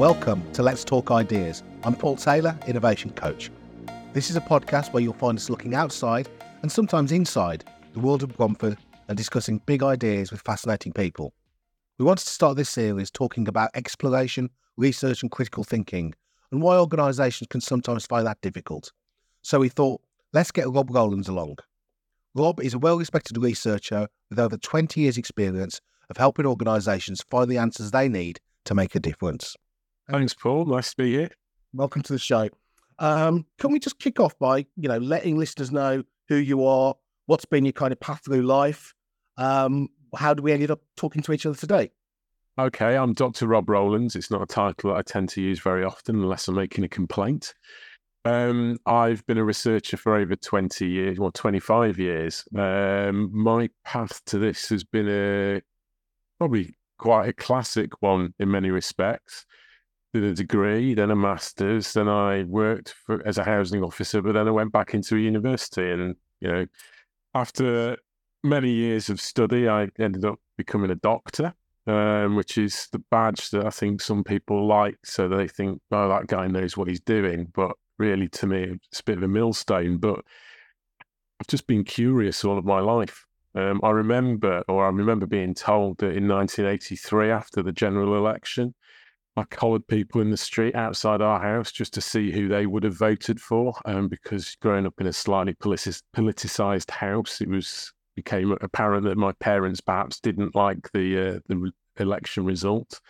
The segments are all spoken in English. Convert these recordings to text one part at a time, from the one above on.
Welcome to Let's Talk Ideas. I'm Paul Taylor, Innovation Coach. This is a podcast where you'll find us looking outside and sometimes inside the world of Bromford and discussing big ideas with fascinating people. We wanted to start this series talking about exploration, research, and critical thinking, and why organisations can sometimes find that difficult. So we thought, let's get Rob Rowlands along. Rob is a well respected researcher with over 20 years' experience of helping organisations find the answers they need to make a difference. Thanks, Paul. Nice to be here. Welcome to the show. Um, can we just kick off by you know letting listeners know who you are, what's been your kind of path through life, um, how do we ended up talking to each other today? Okay, I'm Dr. Rob Rowlands. It's not a title that I tend to use very often unless I'm making a complaint. Um, I've been a researcher for over 20 years, well, 25 years. Um, my path to this has been a probably quite a classic one in many respects. Did a degree, then a master's, then I worked for, as a housing officer, but then I went back into a university. And, you know, after many years of study, I ended up becoming a doctor, um, which is the badge that I think some people like. So they think, oh, that guy knows what he's doing. But really, to me, it's a bit of a millstone. But I've just been curious all of my life. Um, I remember, or I remember being told that in 1983, after the general election, I collared people in the street outside our house just to see who they would have voted for. Um, because growing up in a slightly politicized house, it was became apparent that my parents perhaps didn't like the uh, the election result.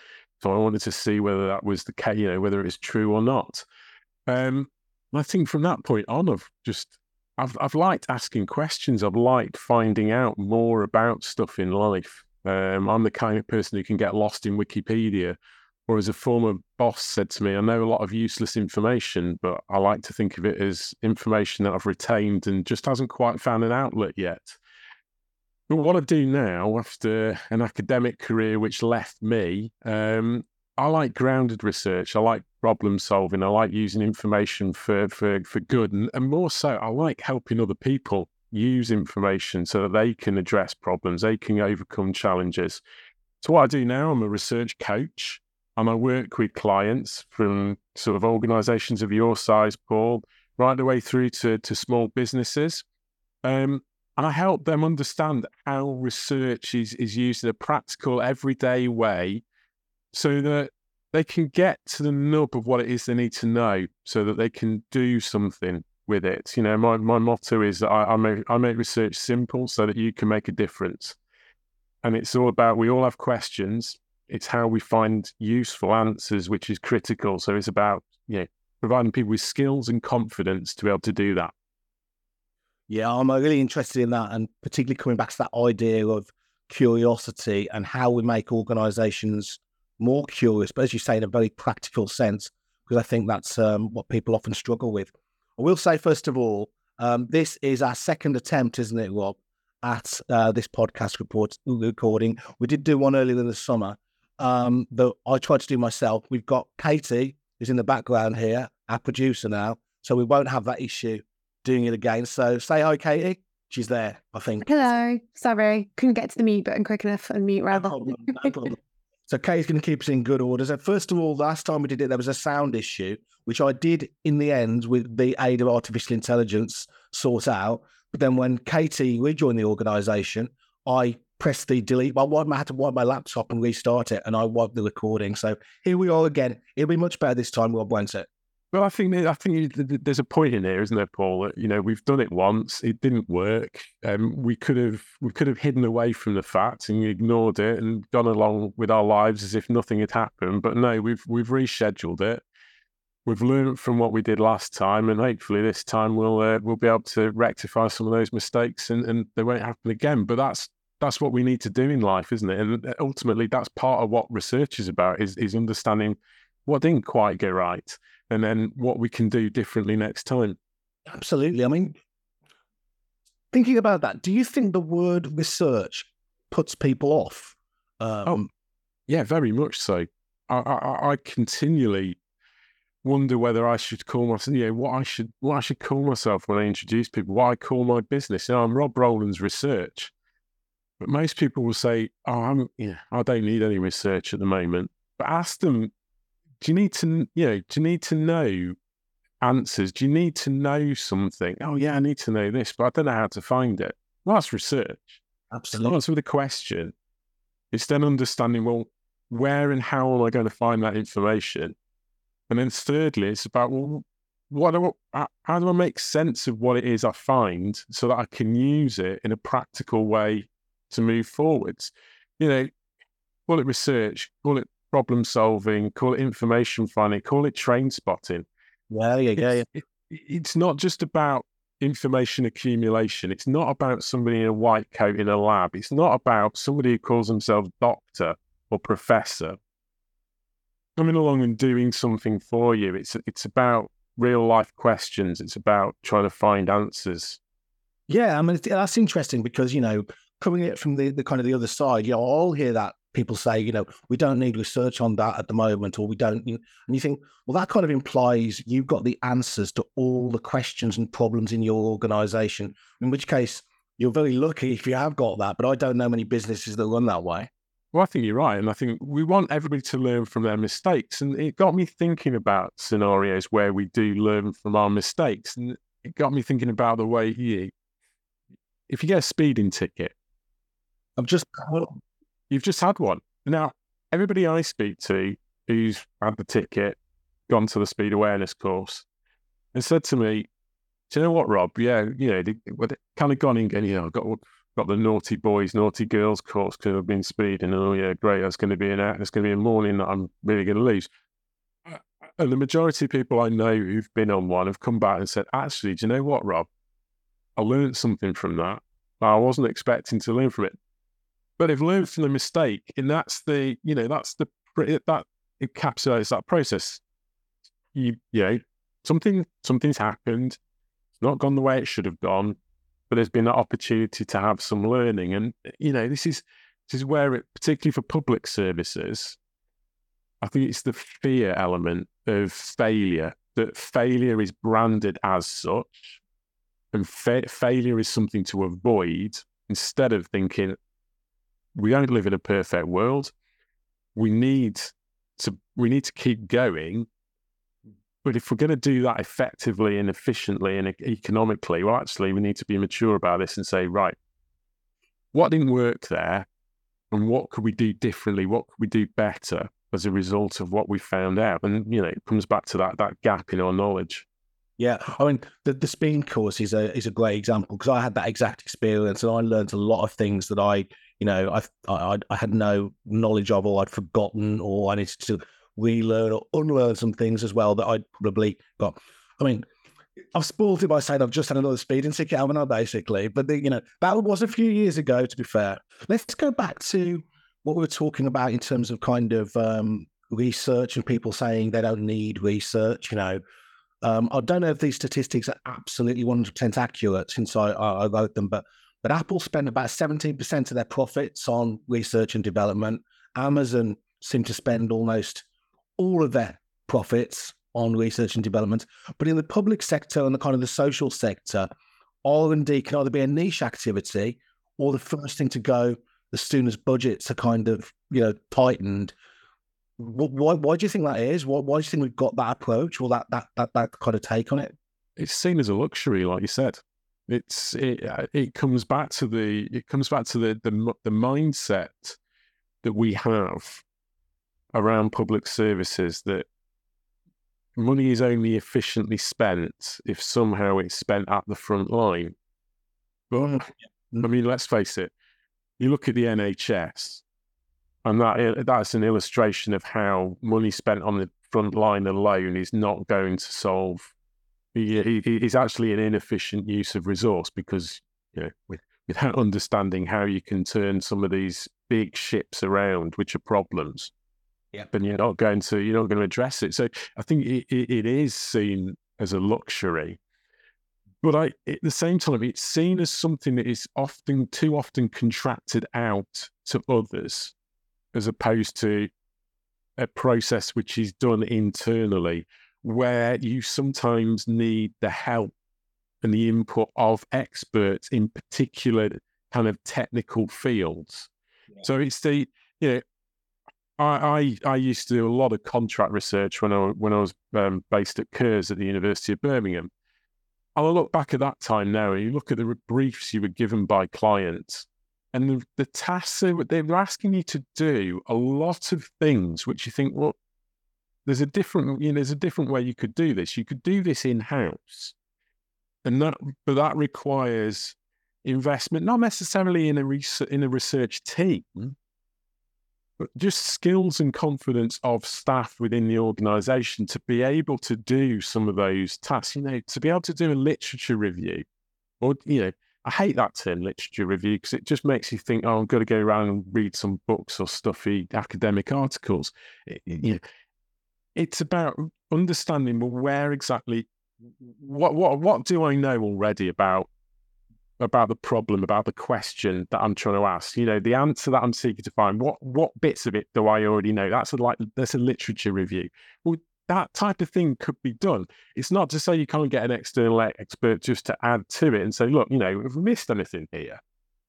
So I wanted to see whether that was the case, you know, whether it's true or not. Um, I think from that point on, I've just I've I've liked asking questions. I've liked finding out more about stuff in life. Um, I'm the kind of person who can get lost in Wikipedia, or as a former boss said to me, I know a lot of useless information, but I like to think of it as information that I've retained and just hasn't quite found an outlet yet. But what I do now, after an academic career which left me, um, I like grounded research. I like problem solving. I like using information for for for good, and, and more so, I like helping other people use information so that they can address problems, they can overcome challenges. So what I do now, I'm a research coach, and I work with clients from sort of organisations of your size, Paul, right the way through to to small businesses. Um, and I help them understand how research is, is used in a practical, everyday way so that they can get to the nub of what it is they need to know so that they can do something with it. You know, my, my motto is that I, I, make, I make research simple so that you can make a difference. And it's all about we all have questions. It's how we find useful answers, which is critical. So it's about, you know, providing people with skills and confidence to be able to do that. Yeah, I'm really interested in that, and particularly coming back to that idea of curiosity and how we make organisations more curious, but as you say, in a very practical sense, because I think that's um, what people often struggle with. I will say, first of all, um, this is our second attempt, isn't it, Rob, at uh, this podcast report recording. We did do one earlier in the summer um, that I tried to do myself. We've got Katie, who's in the background here, our producer now, so we won't have that issue doing it again. So say hi, Katie. She's there, I think. Hello. Sorry, couldn't get to the mute button quick enough and mute rather. No problem, no problem. so Katie's going to keep us in good order. So first of all, last time we did it, there was a sound issue, which I did in the end with the aid of artificial intelligence sort out. But then when Katie rejoined the organisation, I pressed the delete. I had to wipe my laptop and restart it, and I wiped the recording. So here we are again. It'll be much better this time, Rob, won't it? Well, I think I think there's a point in here, isn't there, Paul? That you know we've done it once, it didn't work. Um, we could have we could have hidden away from the fact and ignored it and gone along with our lives as if nothing had happened. But no, we've we've rescheduled it. We've learned from what we did last time, and hopefully this time we'll uh, we'll be able to rectify some of those mistakes and, and they won't happen again. But that's that's what we need to do in life, isn't it? And uh, ultimately, that's part of what research is about: is is understanding what didn't quite go right and then what we can do differently next time. Absolutely. I mean, thinking about that, do you think the word research puts people off? Um, oh, yeah, very much so. I, I, I, continually wonder whether I should call myself, you know, what I should, what I should call myself when I introduce people. What I call my business. You know, I'm Rob Rowlands Research, but most people will say, "Oh, I'm, yeah, I don't need any research at the moment." But ask them do you need to you know do you need to know answers? Do you need to know something? Oh yeah, I need to know this, but I don't know how to find it. Well, that's research. Absolutely. Answer the question. It's then understanding well where and how am I going to find that information, and then thirdly, it's about well what do I, how do I make sense of what it is I find so that I can use it in a practical way to move forwards? You know, call it research, call it problem solving, call it information finding, call it train spotting. Yeah, yeah, yeah. yeah. It, it's not just about information accumulation. It's not about somebody in a white coat in a lab. It's not about somebody who calls themselves doctor or professor coming along and doing something for you. It's it's about real life questions. It's about trying to find answers. Yeah, I mean that's interesting because you know coming it from the, the kind of the other side, you know, I'll hear that people say, you know, we don't need research on that at the moment, or we don't. And you think, well, that kind of implies you've got the answers to all the questions and problems in your organization. In which case, you're very lucky if you have got that. But I don't know many businesses that run that way. Well, I think you're right. And I think we want everybody to learn from their mistakes. And it got me thinking about scenarios where we do learn from our mistakes. And it got me thinking about the way you, if you get a speeding ticket, I've just, you've just had one. Now, everybody I speak to who's had the ticket, gone to the speed awareness course, and said to me, Do you know what, Rob? Yeah, you know, they, they kind of gone in and, you know, got got the naughty boys, naughty girls course because I've been speeding. And, Oh yeah, great. That's going to be an. It's going to be a morning that I'm really going to lose. Uh, and the majority of people I know who've been on one have come back and said, actually, do you know what, Rob? I learned something from that. I wasn't expecting to learn from it, but they've learned from the mistake, and that's the you know that's the that encapsulates that process. You you know something something's happened. It's not gone the way it should have gone but there's been an opportunity to have some learning. And you know, this is this is where it, particularly for public services, I think it's the fear element of failure that failure is branded as such, and fa- failure is something to avoid instead of thinking we don't live in a perfect world. We need to we need to keep going but if we're going to do that effectively and efficiently and economically, well, actually, we need to be mature about this and say, right, what didn't work there? And what could we do differently? What could we do better as a result of what we found out? And, you know, it comes back to that, that gap in our knowledge. Yeah, I mean the the speed course is a is a great example because I had that exact experience and I learned a lot of things that I you know I I, I had no knowledge of or I'd forgotten or I needed to relearn or unlearn some things as well that I'd probably got. I mean, I've spoiled it by saying I've just had another speeding ticket, haven't I, basically? But, the, you know, that was a few years ago, to be fair. Let's go back to what we were talking about in terms of kind of um, research and people saying they don't need research, you know. Um, I don't know if these statistics are absolutely 100% accurate since I, I wrote them, but but Apple spent about 17% of their profits on research and development. Amazon seem to spend almost all of their profits on research and development. But in the public sector and the kind of the social sector, R and D can either be a niche activity or the first thing to go as soon as budgets are kind of you know tightened. Why, why do you think that is? Why, why do you think we've got that approach or that that that that kind of take on it? It's seen as a luxury, like you said. It's it uh, it comes back to the it comes back to the the the mindset that we have around public services that money is only efficiently spent if somehow it's spent at the front line. But I mean, let's face it. You look at the NHS, and that that's an illustration of how money spent on the front line alone is not going to solve. It's actually an inefficient use of resource because you know, with, without understanding how you can turn some of these big ships around, which are problems, yeah. But you're not going to you're not going to address it. So I think it, it, it is seen as a luxury. But I, at the same time, it's seen as something that is often too often contracted out to others, as opposed to a process which is done internally, where you sometimes need the help and the input of experts in particular kind of technical fields. Yeah. So it's the you know I, I, I used to do a lot of contract research when I when I was um, based at CURS at the University of Birmingham. And I look back at that time now, and you look at the briefs you were given by clients, and the, the tasks they were, they were asking you to do a lot of things which you think, well, there's a different, you know, there's a different way you could do this. You could do this in house, and that, but that requires investment, not necessarily in a research, in a research team, but just skills and confidence of staff within the organization to be able to do some of those tasks, you know, to be able to do a literature review or, you know, I hate that term literature review because it just makes you think, oh, I'm going to go around and read some books or stuffy academic articles. It, you know, it's about understanding where exactly, what, what, what do I know already about about the problem, about the question that I'm trying to ask. You know, the answer that I'm seeking to find. What what bits of it do I already know? That's a, like that's a literature review. Well, that type of thing could be done. It's not to say you can't get an external expert just to add to it and say, look, you know, we've missed anything here?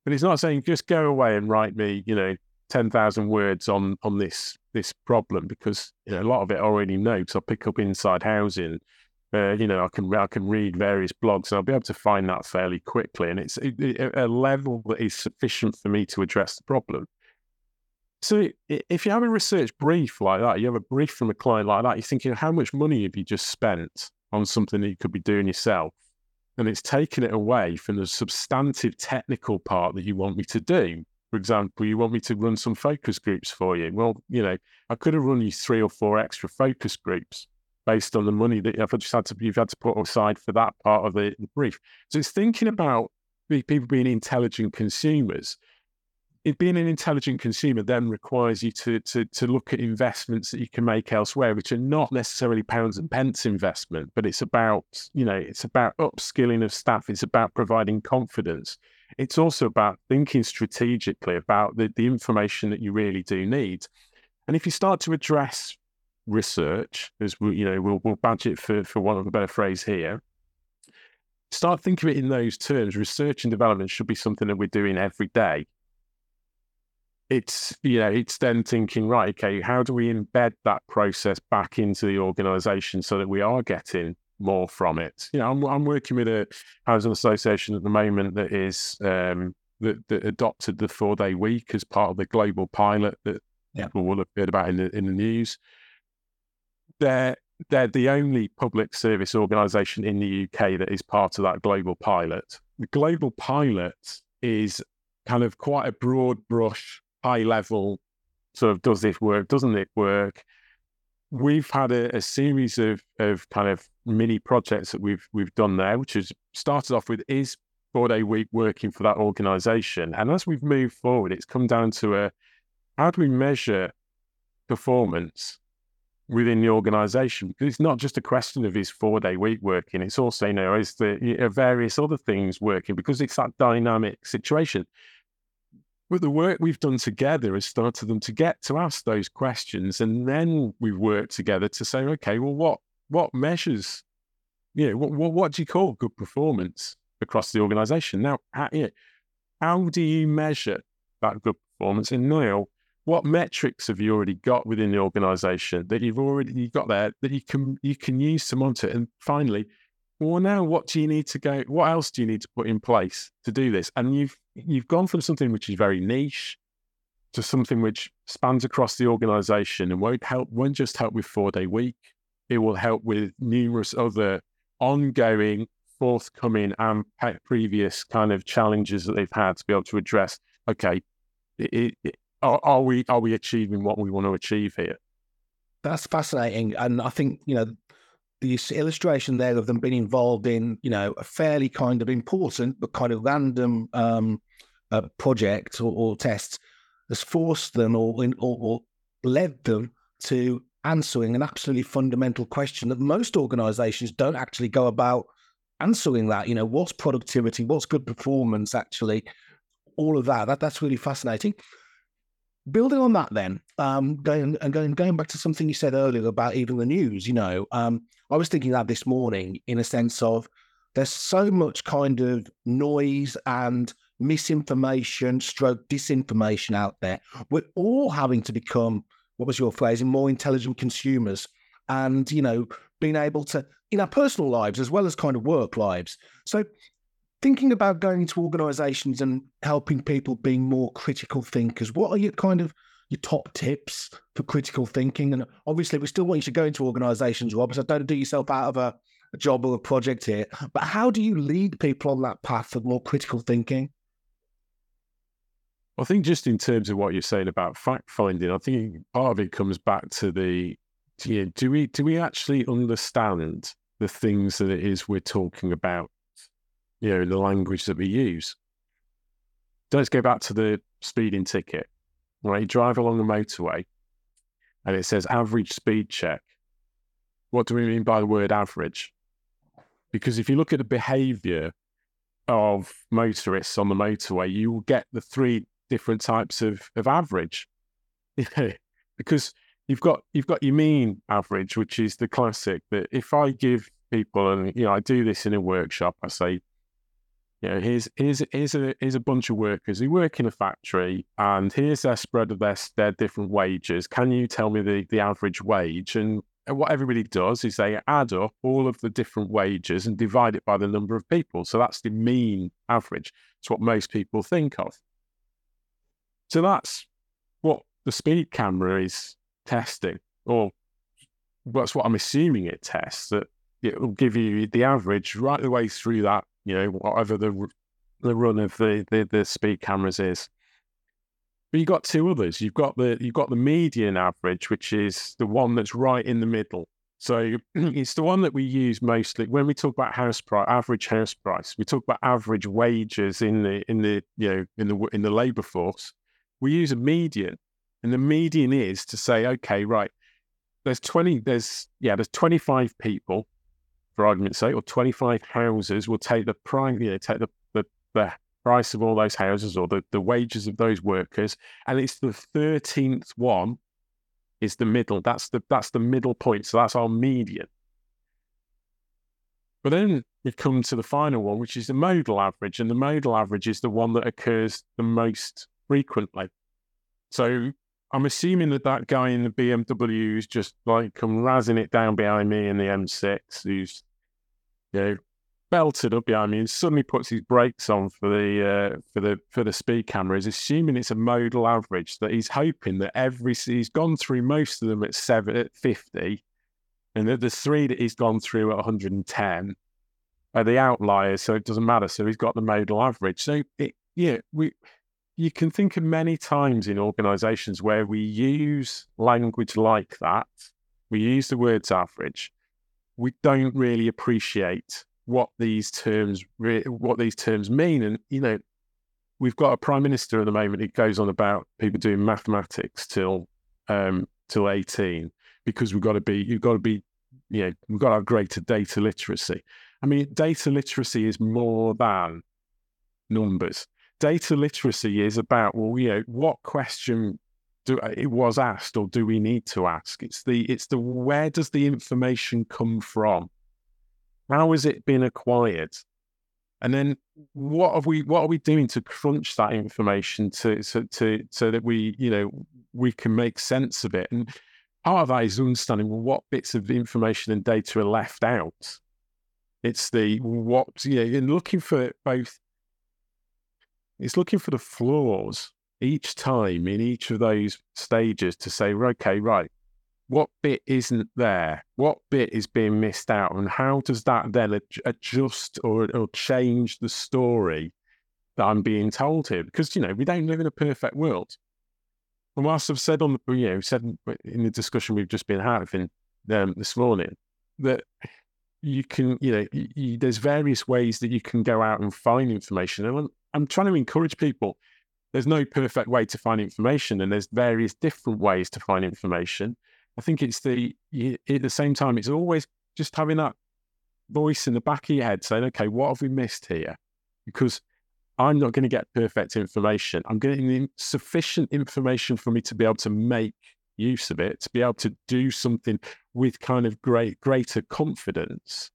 But it's not saying just go away and write me, you know, ten thousand words on on this this problem because you know a lot of it I already know because I pick up inside housing uh, you know, I can I can read various blogs and I'll be able to find that fairly quickly, and it's a level that is sufficient for me to address the problem. So, if you have a research brief like that, you have a brief from a client like that, you're thinking, how much money have you just spent on something that you could be doing yourself? And it's taken it away from the substantive technical part that you want me to do. For example, you want me to run some focus groups for you. Well, you know, I could have run you three or four extra focus groups based on the money that you've just had to you've had to put aside for that part of the, the brief. So it's thinking about people being intelligent consumers. It being an intelligent consumer then requires you to, to to look at investments that you can make elsewhere, which are not necessarily pounds and pence investment, but it's about you know it's about upskilling of staff. It's about providing confidence. It's also about thinking strategically about the, the information that you really do need. And if you start to address research, as we, you know, we'll, we'll badge it for, for want of a better phrase here. Start thinking of it in those terms. Research and development should be something that we're doing every day. It's, you know, it's then thinking, right, okay, how do we embed that process back into the organization so that we are getting more from it? You know, I'm, I'm working with a housing association at the moment that is, um, that, that adopted the four day week as part of the global pilot that yeah. people will have heard about in the in the news they're they're the only public service organisation in the UK that is part of that global pilot. The global pilot is kind of quite a broad brush, high level sort of does this work, doesn't it work? We've had a, a series of of kind of mini projects that we've we've done there, which has started off with is four day week working for that organisation, and as we've moved forward, it's come down to a how do we measure performance within the organization? Because it's not just a question of his four day week working it's also you know is the you know, various other things working? Because it's that dynamic situation. But the work we've done together has started them to get to ask those questions and then we've worked together to say okay well what what measures you know what, what, what do you call good performance across the organization? Now how, you know, how do you measure that good performance? And now what metrics have you already got within the organization that you've already you got there that you can you can use to monitor? And finally well now what do you need to go what else do you need to put in place to do this? And you've you've gone from something which is very niche to something which spans across the organization and won't help won't just help with four day week it will help with numerous other ongoing forthcoming and previous kind of challenges that they've had to be able to address okay it, it, are, are we are we achieving what we want to achieve here? That's fascinating, and I think you know the illustration there of them being involved in you know a fairly kind of important but kind of random um, uh, project or, or test has forced them or, or, or led them to answering an absolutely fundamental question that most organizations don't actually go about answering that you know what's productivity what's good performance actually all of that, that that's really fascinating building on that, then, um, going and going going back to something you said earlier about even the news. You know, um, I was thinking that this morning in a sense of there's so much kind of noise and misinformation, stroke disinformation out there. We're all having to become what was your phrasing, more intelligent consumers and, you know, being able to, in our personal lives as well as kind of work lives. So thinking about going into organizations and helping people being more critical thinkers, what are your kind of your top tips for critical thinking? And obviously, we still want you to go into organizations, Rob, so don't do yourself out of a, a job or a project here. But how do you lead people on that path of more critical thinking? I think just in terms of what you're saying about fact finding, I think part of it comes back to the you know, do we do we actually understand the things that it is we're talking about? You know, the language that we use. Let's go back to the speeding ticket. Right, you drive along the motorway, and it says average speed check. What do we mean by the word average? Because if you look at the behaviour of motorists on the motorway, you will get the three different types of, of average. because you've got you've got your mean average, which is the classic that if I give people and you know, I do this in a workshop, I say, you know, here's here's here's a here's a bunch of workers who work in a factory and here's their spread of their their different wages. Can you tell me the, the average wage? And what everybody does is they add up all of the different wages and divide it by the number of people. So that's the mean average. It's what most people think of. So that's what the speed camera is testing, or that's what I'm assuming it tests, that it will give you the average right the way through that, you know, whatever the the run of the, the, the speed cameras is. But you've got two others. You've got the you've got the median average, which is the one that's right in the middle. So it's the one that we use mostly when we talk about house price, average house price. We talk about average wages in the in the you know in the in the labour force we use a median. And the median is to say, okay, right, there's 20, there's, yeah, there's 25 people, for argument's sake, or 25 houses will take the prime, you know, take the, the, the price of all those houses or the, the wages of those workers. And it's the 13th one is the middle. That's the, that's the middle point. So that's our median. But then we come to the final one, which is the modal average. And the modal average is the one that occurs the most frequently. So I'm assuming that that guy in the BMW is just like come razzing it down behind me in the M6, who's you know belted up behind me and suddenly puts his brakes on for the uh, for the for the speed camera. Is assuming it's a modal average that he's hoping that every he's gone through most of them at seven at fifty, and that the three that he's gone through at 110 are the outliers. So it doesn't matter. So he's got the modal average. So it yeah we you can think of many times in organizations where we use language like that. We use the words average. We don't really appreciate what these terms re- what these terms mean. And you know, we've got a prime minister at the moment. It goes on about people doing mathematics till um, till eighteen because we've got to be you've got to be you know we've got to have greater data literacy. I mean, data literacy is more than numbers data literacy is about well, you know, what question do uh, it was asked or do we need to ask? It's the it's the where does the information come from? How has it been acquired? And then what are we what are we doing to crunch that information to so to so that we, you know, we can make sense of it? And part of that is understanding what bits of information and data are left out. It's the what, you know, and looking for both it's looking for the flaws each time in each of those stages to say, okay, right, what bit isn't there? What bit is being missed out? And how does that then adjust or, or change the story that I'm being told here? Because, you know, we don't live in a perfect world. And whilst I've said on the, you know, said in the discussion we've just been having um, this morning that you can, you know, you, there's various ways that you can go out and find information. And I'm trying to encourage people. There's no perfect way to find information, and there's various different ways to find information. I think it's the at the same time, it's always just having that voice in the back of your head saying, "Okay, what have we missed here?" Because I'm not going to get perfect information. I'm getting sufficient information for me to be able to make use of it, to be able to do something with kind of great greater confidence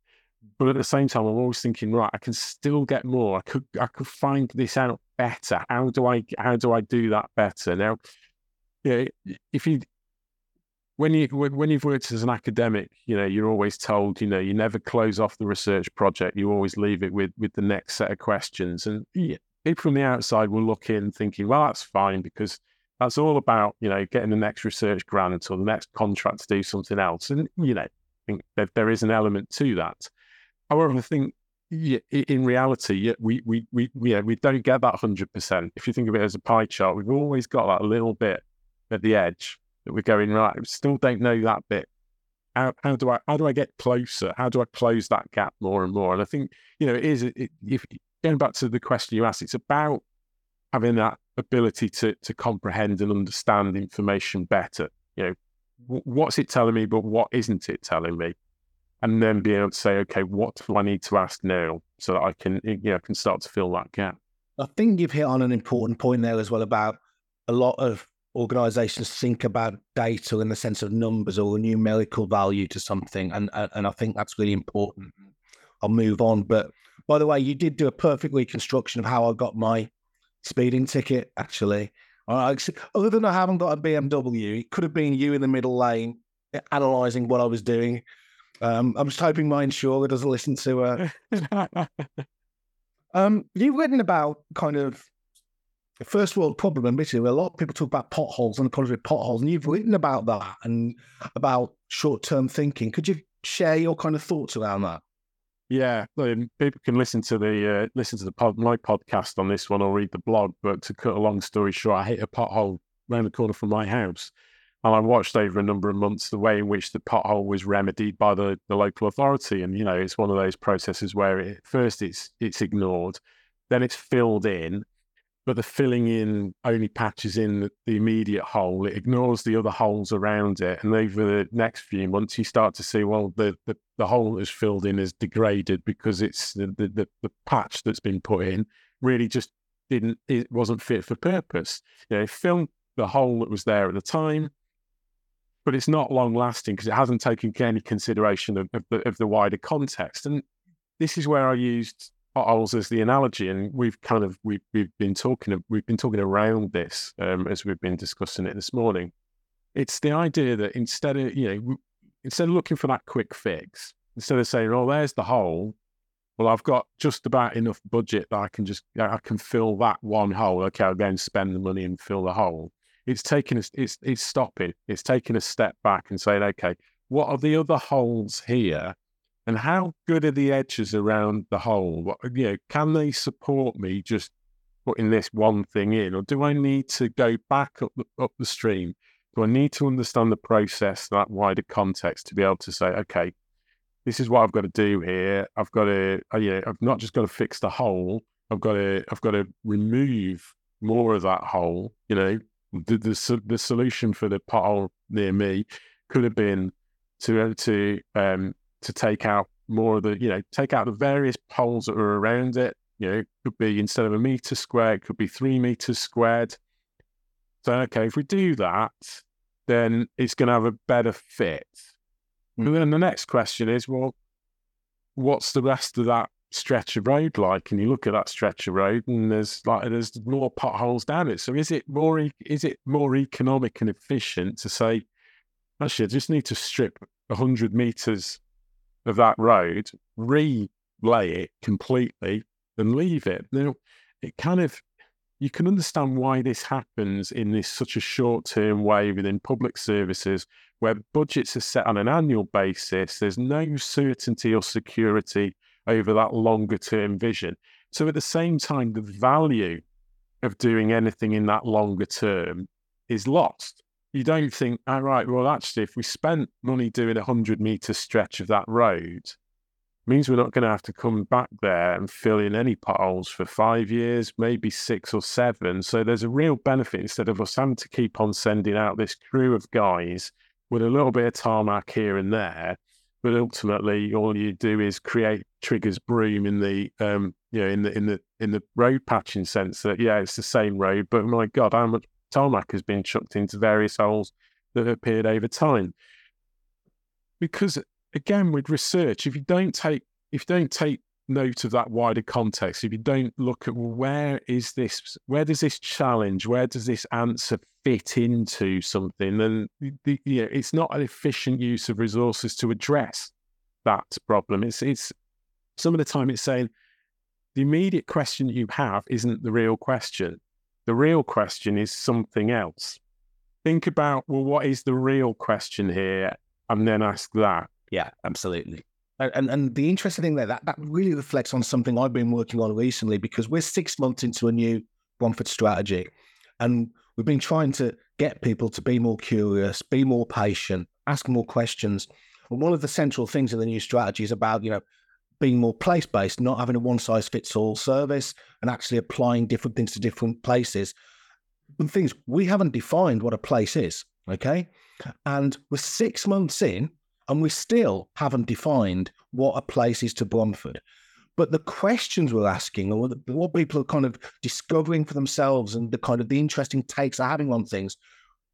but at the same time, I'm always thinking, right, I can still get more. I could, I could find this out better. How do I, how do I do that better? Now, yeah, if you, when you when you've worked as an academic, you know you're always told, you know, you never close off the research project. You always leave it with with the next set of questions. And people from the outside will look in thinking, well, that's fine because that's all about you know getting the next research grant or the next contract to do something else. And you know, I think there is an element to that. However, I think in reality, we we we yeah we don't get that hundred percent. If you think of it as a pie chart, we've always got that little bit at the edge that we're going right. We still don't know that bit. How, how do I how do I get closer? How do I close that gap more and more? And I think you know it is. It, if going back to the question you asked, it's about having that ability to to comprehend and understand information better. You know, what's it telling me, but what isn't it telling me? And then being able to say, okay, what do I need to ask now so that I can, you know, can start to fill that gap. I think you've hit on an important point there as well about a lot of organizations think about data in the sense of numbers or a numerical value to something. And, and I think that's really important. Mm-hmm. I'll move on. But by the way, you did do a perfect reconstruction of how I got my speeding ticket, actually. Other than I haven't got a BMW, it could have been you in the middle lane analyzing what I was doing. Um, I'm just hoping my insurer doesn't listen to. Uh... um, you've written about kind of the first world problem, admittedly, a lot of people talk about potholes and the quality of potholes, and you've written about that and about short term thinking. Could you share your kind of thoughts around that? Yeah, people can listen to the uh, listen to the pod, my podcast on this one or read the blog. But to cut a long story short, I hit a pothole around the corner from my house, and I watched over a number of months the way in which the pothole was remedied by the, the local authority. And, you know, it's one of those processes where it, first it's it's ignored, then it's filled in, but the filling in only patches in the, immediate hole. It ignores the other holes around it. And over the next few months, you start to see, well, the, the, the hole that's filled in is degraded because it's the, the, the, patch that's been put in really just didn't, it wasn't fit for purpose. You know, fill the hole that was there at the time, but it's not long lasting because it hasn't taken any consideration of, of, the, of the wider context. And this is where I used potholes as the analogy, and we've kind of we've we've been talking we've been talking around this um, as we've been discussing it this morning. It's the idea that instead of you know instead of looking for that quick fix, instead of saying, "Oh, there's the hole," well, I've got just about enough budget that I can just I can fill that one hole. Okay, I'll spend the money and fill the hole it's taking us it's it's stopping it's taking a step back and saying okay what are the other holes here? And how good are the edges around the hole? What you know can they support me just putting this one thing in or do i need to go back up the, up the stream? Do i need to understand the process that wider context to be able to say okay this is what i've got to do here. I've got to uh, yeah i've not just got to fix the hole. I've got to i've got to remove more of that hole you know the, the, the solution for the pothole near me could have been to to um to take out more of the you know take out the various poles that are around it. You know, it could be instead of a meter squared, it could be three meters squared. So okay, if we do that, then it's going to have a better fit. Mm. And then the next question is, well, what's the rest of that stretch of road like and you look at that stretch of road and there's like there's more potholes down it. So is it more is it more economic and efficient to say actually i just need to strip 100 meters of that road relay it completely and leave it? Now it kind of you can understand why this happens in this such a short term way within public services where budgets are set on an annual basis. There's no certainty or security over that longer term vision. So at the same time, the value of doing anything in that longer term is lost. You don't think, all right, well, actually, if we spent money doing a 100 meter stretch of that road, means we're not going to have to come back there and fill in any potholes for five years, maybe six or seven. So there's a real benefit instead of us having to keep on sending out this crew of guys with a little bit of tarmac here and there but ultimately all you do is create Trigger's broom in the um you know in the in the in the road patching sense that yeah it's the same road but my god how much tarmac has been chucked into various holes that appeared over time. Because again with research if you don't take if you don't take note of that wider context if you don't look at well, where is this where does this challenge where does this answer fit into something, then the, you know, it's not an efficient use of resources to address that problem. It's it's some of the time it's saying the immediate question you have isn't the real question. The real question is something else. Think about well, what is the real question here, and then ask that. Yeah, absolutely. And and the interesting thing there that that really reflects on something I've been working on recently because we're six months into a new Bromford strategy, and we've been trying to get people to be more curious, be more patient, ask more questions. And one of the central things in the new strategy is about you know being more place based, not having a one size fits all service, and actually applying different things to different places. And things we haven't defined what a place is, okay? And we're six months in, and we still haven't defined what a place is to Bromford. But the questions we're asking, or what people are kind of discovering for themselves, and the kind of the interesting takes they're having on things,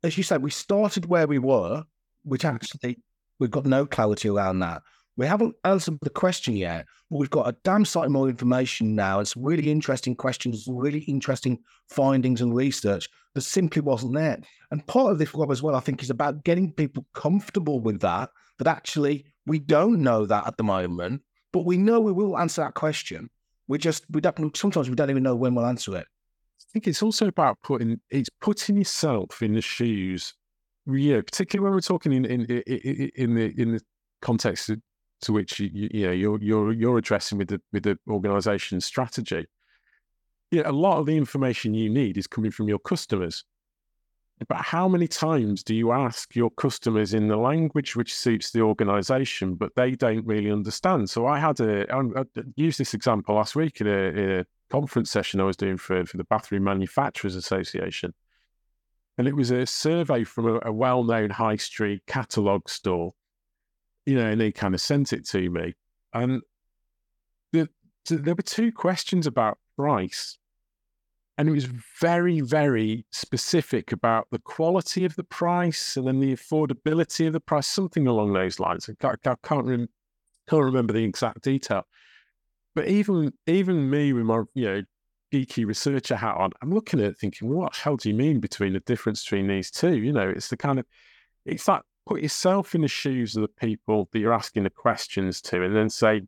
as you said, we started where we were, which actually we've got no clarity around that. We haven't answered the question yet, but we've got a damn sight more information now. It's really interesting questions, really interesting findings and research that simply wasn't there. And part of this, Rob, as well, I think, is about getting people comfortable with that, that actually we don't know that at the moment, but we know we will answer that question. We just, we don't, sometimes we don't even know when we'll answer it. I think it's also about putting, it's putting yourself in the shoes yeah, particularly when we're talking in in in, the in the context to which you, you know you're you're you're addressing with the with the organization strategy. Yeah, a lot of the information you need is coming from your customers. But how many times do you ask your customers in the language which suits the organization, but they don't really understand? So I had a um, uh, uh, I used this example last week in a, a conference session I was doing for, for the Bathroom Manufacturers Association. And it was a survey from a, a well known high street catalogue store you know, and he kind of sent it to me. And the, there were two questions about price. And it was very, very specific about the quality of the price and then the affordability of the price, something along those lines. I can't, I can't, rem- can't remember the exact detail. But even even me with my you know geeky researcher hat on, I'm looking at it thinking, well, what the hell do you mean between the difference between these two? You know, it's the kind of it's that put yourself in the shoes of the people that you're asking the questions to and then say,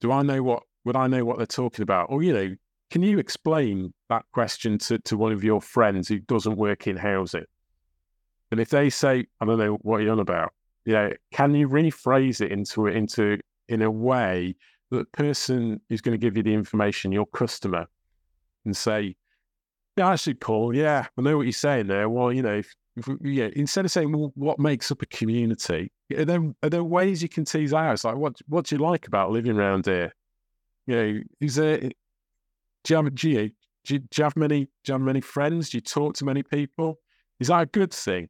do I know what, would I know what they're talking about? Or, you know, can you explain that question to, to one of your friends who doesn't work in housing? And if they say, I don't know what you're on about, you know, can you rephrase it into into in a way that the person who's going to give you the information, your customer, and say, Yeah, should call. Yeah, I know what you're saying there. Well, you know, if, yeah, instead of saying well, what makes up a community, are there, are there ways you can tease out? It's like what what do you like about living around here? You know, is there do you have do you, do you, have many do you have many friends? Do you talk to many people? Is that a good thing?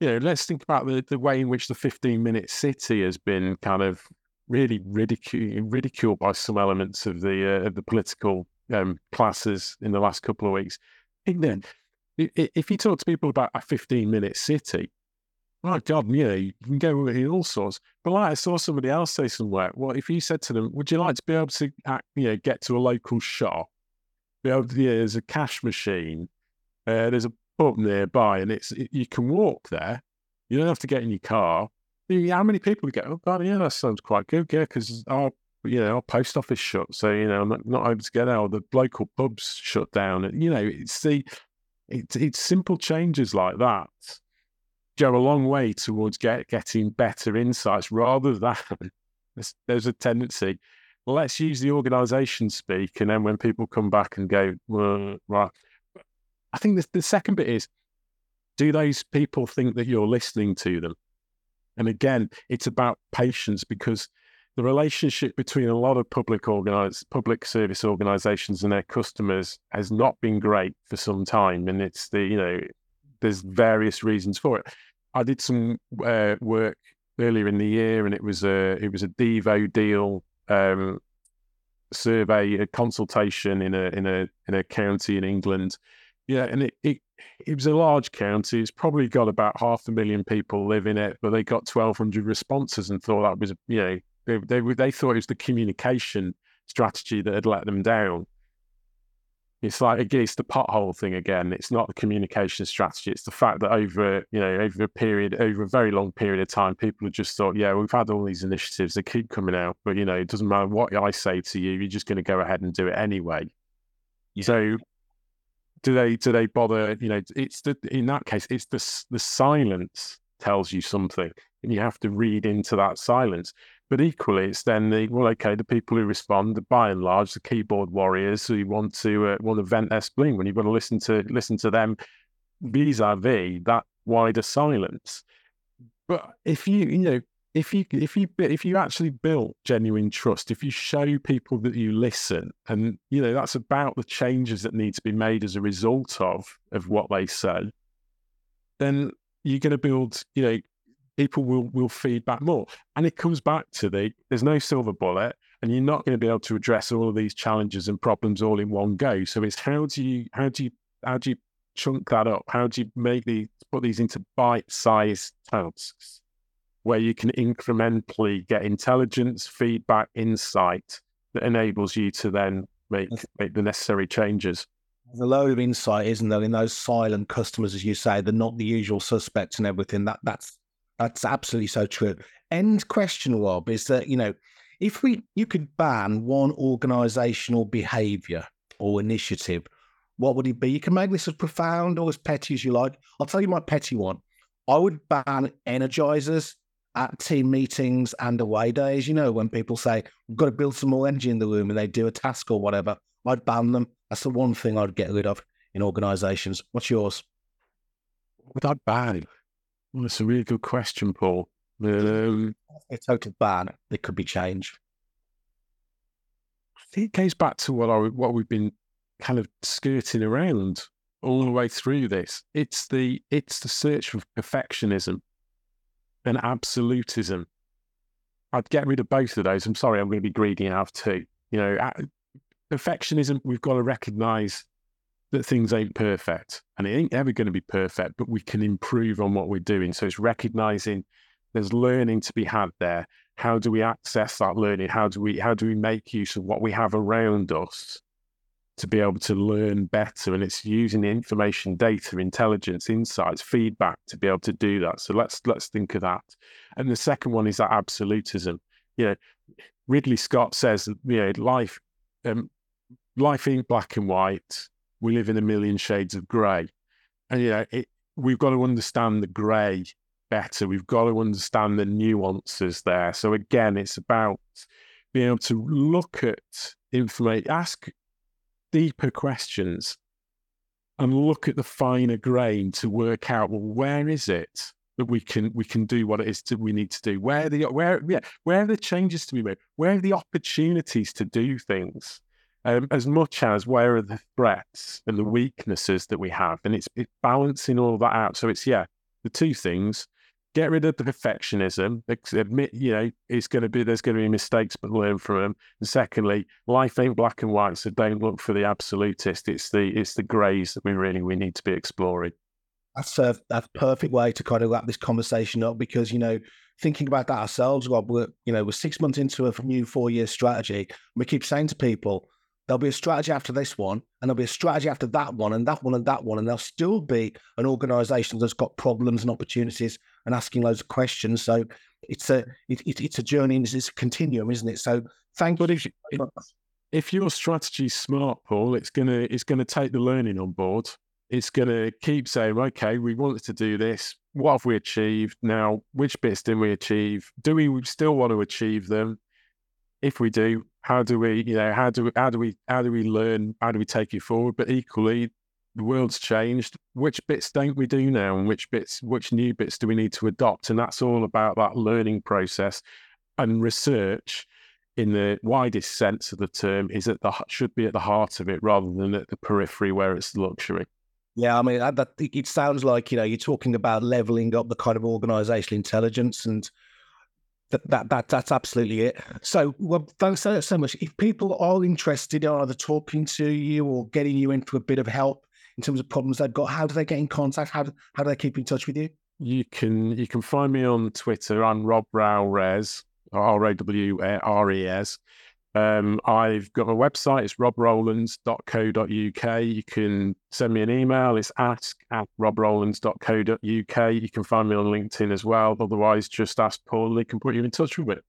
You know, let's think about the, the way in which the 15 minute city has been kind of really ridiculed ridiculed by some elements of the uh, of the political um, classes in the last couple of weeks. then if you talk to people about a 15 minute city, my God, you know, you can go in all sorts. But like I saw somebody else say somewhere, well, if you said to them, would you like to be able to, you know, get to a local shop? There's a cash machine, uh, there's a pub nearby, and it's it, you can walk there. You don't have to get in your car. How many people get? Oh God, yeah, that sounds quite good. Yeah, because our you know our post office shut, so you know I'm not, not able to get out. The local pubs shut down. You know, it's the it's it's simple changes like that go a long way towards get, getting better insights rather than there's, there's a tendency let's use the organization speak and then when people come back and go right i think the, the second bit is do those people think that you're listening to them? And again it's about patience because the relationship between a lot of public organized public service organizations and their customers has not been great for some time and it's the you know there's various reasons for it. I did some uh, work earlier in the year and it was a it was a devo deal um, survey a consultation in a in a in a county in england yeah and it, it it was a large county. It's probably got about half a million people live in it, but they got 1,200 responses and thought that was, you know, they, they, they thought it was the communication strategy that had let them down. It's like again, it's the pothole thing again. It's not the communication strategy. It's the fact that over you know over a period, over a very long period of time, people have just thought, yeah, we've had all these initiatives. They keep coming out, but you know, it doesn't matter what I say to you. You're just going to go ahead and do it anyway. Yeah. So do they do they bother? You know, it's the in that case, it's the the silence tells you something, and you have to read into that silence. But equally, it's then the well, okay, the people who respond, by and large, the keyboard warriors who want to uh, want to vent their spleen. When you've got to listen to listen to them vis-a-vis that wider silence. But if you you know if you if you if you actually build genuine trust, if you show people that you listen, and you know that's about the changes that need to be made as a result of of what they say, then you're going to build you know people will will feedback more. And it comes back to the there's no silver bullet, and you're not going to be able to address all of these challenges and problems all in one go. So it's how do you how do you how do you chunk that up? How do you make these put these into bite-sized tasks where you can incrementally get intelligence, feedback, insight that enables you to then make make the necessary changes. There's a load of insight, isn't there, in those silent customers, as you say, they're not the usual suspects and everything. That that's that's absolutely so true. End question, Rob, is that, you know, if we you could ban one organizational behavior or initiative, what would it be? You can make this as profound or as petty as you like. I'll tell you my petty one. I would ban energizers at team meetings and away days. You know, when people say, we've got to build some more energy in the room and they do a task or whatever, I'd ban them. That's the one thing I'd get rid of in organizations. What's yours? I ban? Well, that's a really good question, Paul. Um, a total ban. There could be change. I think it goes back to what I what we've been kind of skirting around all the way through this. It's the it's the search for perfectionism and absolutism. I'd get rid of both of those. I'm sorry, I'm going to be greedy and have two. You know, perfectionism. We've got to recognise that things ain't perfect and it ain't ever going to be perfect, but we can improve on what we're doing. So it's recognizing there's learning to be had there. How do we access that learning? How do we how do we make use of what we have around us to be able to learn better? And it's using the information, data, intelligence, insights, feedback to be able to do that. So let's let's think of that. And the second one is that absolutism. You know, Ridley Scott says, that you know, life um, life ain't black and white we live in a million shades of grey. And, you know, it, we've got to understand the grey better. We've got to understand the nuances there. So, again, it's about being able to look at information, ask deeper questions and look at the finer grain to work out well where is it that we can we can do what it is that we need to do where the where yeah where are the changes to be made where are the opportunities to do things um, as much as where are the threats and the weaknesses that we have. And it's, it's balancing all that out. So it's, yeah, the two things get rid of the perfectionism. Admit, you know, it's going to be there's going to be mistakes, but learn from them. And secondly, life ain't black and white, so don't look for the absolutist. It's the it's the greys that we really we need to be exploring. That's a that's a perfect way to kind of wrap this conversation up because you know thinking about that ourselves, Rob. We're you know we're six months into a new four year strategy. we keep saying to people, There'll be a strategy after this one, and there'll be a strategy after that one, and that one, and that one, and there'll still be an organisation that's got problems and opportunities and asking loads of questions. So it's a it, it, it's a journey and it's a continuum, isn't it? So thank but you. If, if, if your strategy's smart, Paul, it's gonna it's gonna take the learning on board. It's gonna keep saying, okay, we wanted to do this. What have we achieved? Now, which bits did we achieve? Do we still want to achieve them? If we do, how do we, you know, how do we, how do we, how do we learn? How do we take it forward? But equally, the world's changed. Which bits don't we do now, and which bits, which new bits do we need to adopt? And that's all about that learning process and research. In the widest sense of the term, is at the should be at the heart of it rather than at the periphery where it's luxury. Yeah, I mean, that, it sounds like you know you're talking about leveling up the kind of organizational intelligence and that, that, that that's absolutely it. So, well, thanks so, much. If people are interested in either talking to you or getting you into a bit of help in terms of problems they've got, how do they get in contact? How do, how do they keep in touch with you? You can you can find me on Twitter. I'm Rob Rowres, R A W R E S. Um, I've got a website, it's robrowlands.co.uk. You can send me an email, it's ask at robrowlands.co.uk. You can find me on LinkedIn as well. Otherwise, just ask Paul he can put you in touch with it.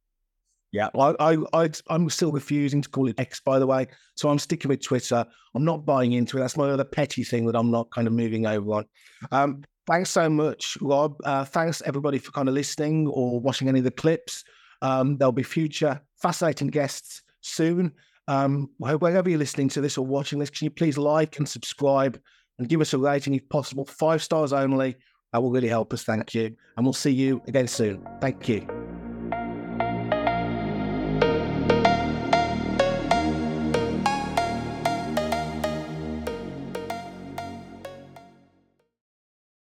Yeah, I, I, I, I'm still refusing to call it X, by the way. So I'm sticking with Twitter. I'm not buying into it. That's my other petty thing that I'm not kind of moving over on. Um, thanks so much, Rob. Uh, thanks everybody for kind of listening or watching any of the clips. Um, there'll be future fascinating guests soon. Um, wherever you're listening to this or watching this, can you please like and subscribe and give us a rating if possible? Five stars only. That will really help us. Thank you. And we'll see you again soon. Thank you.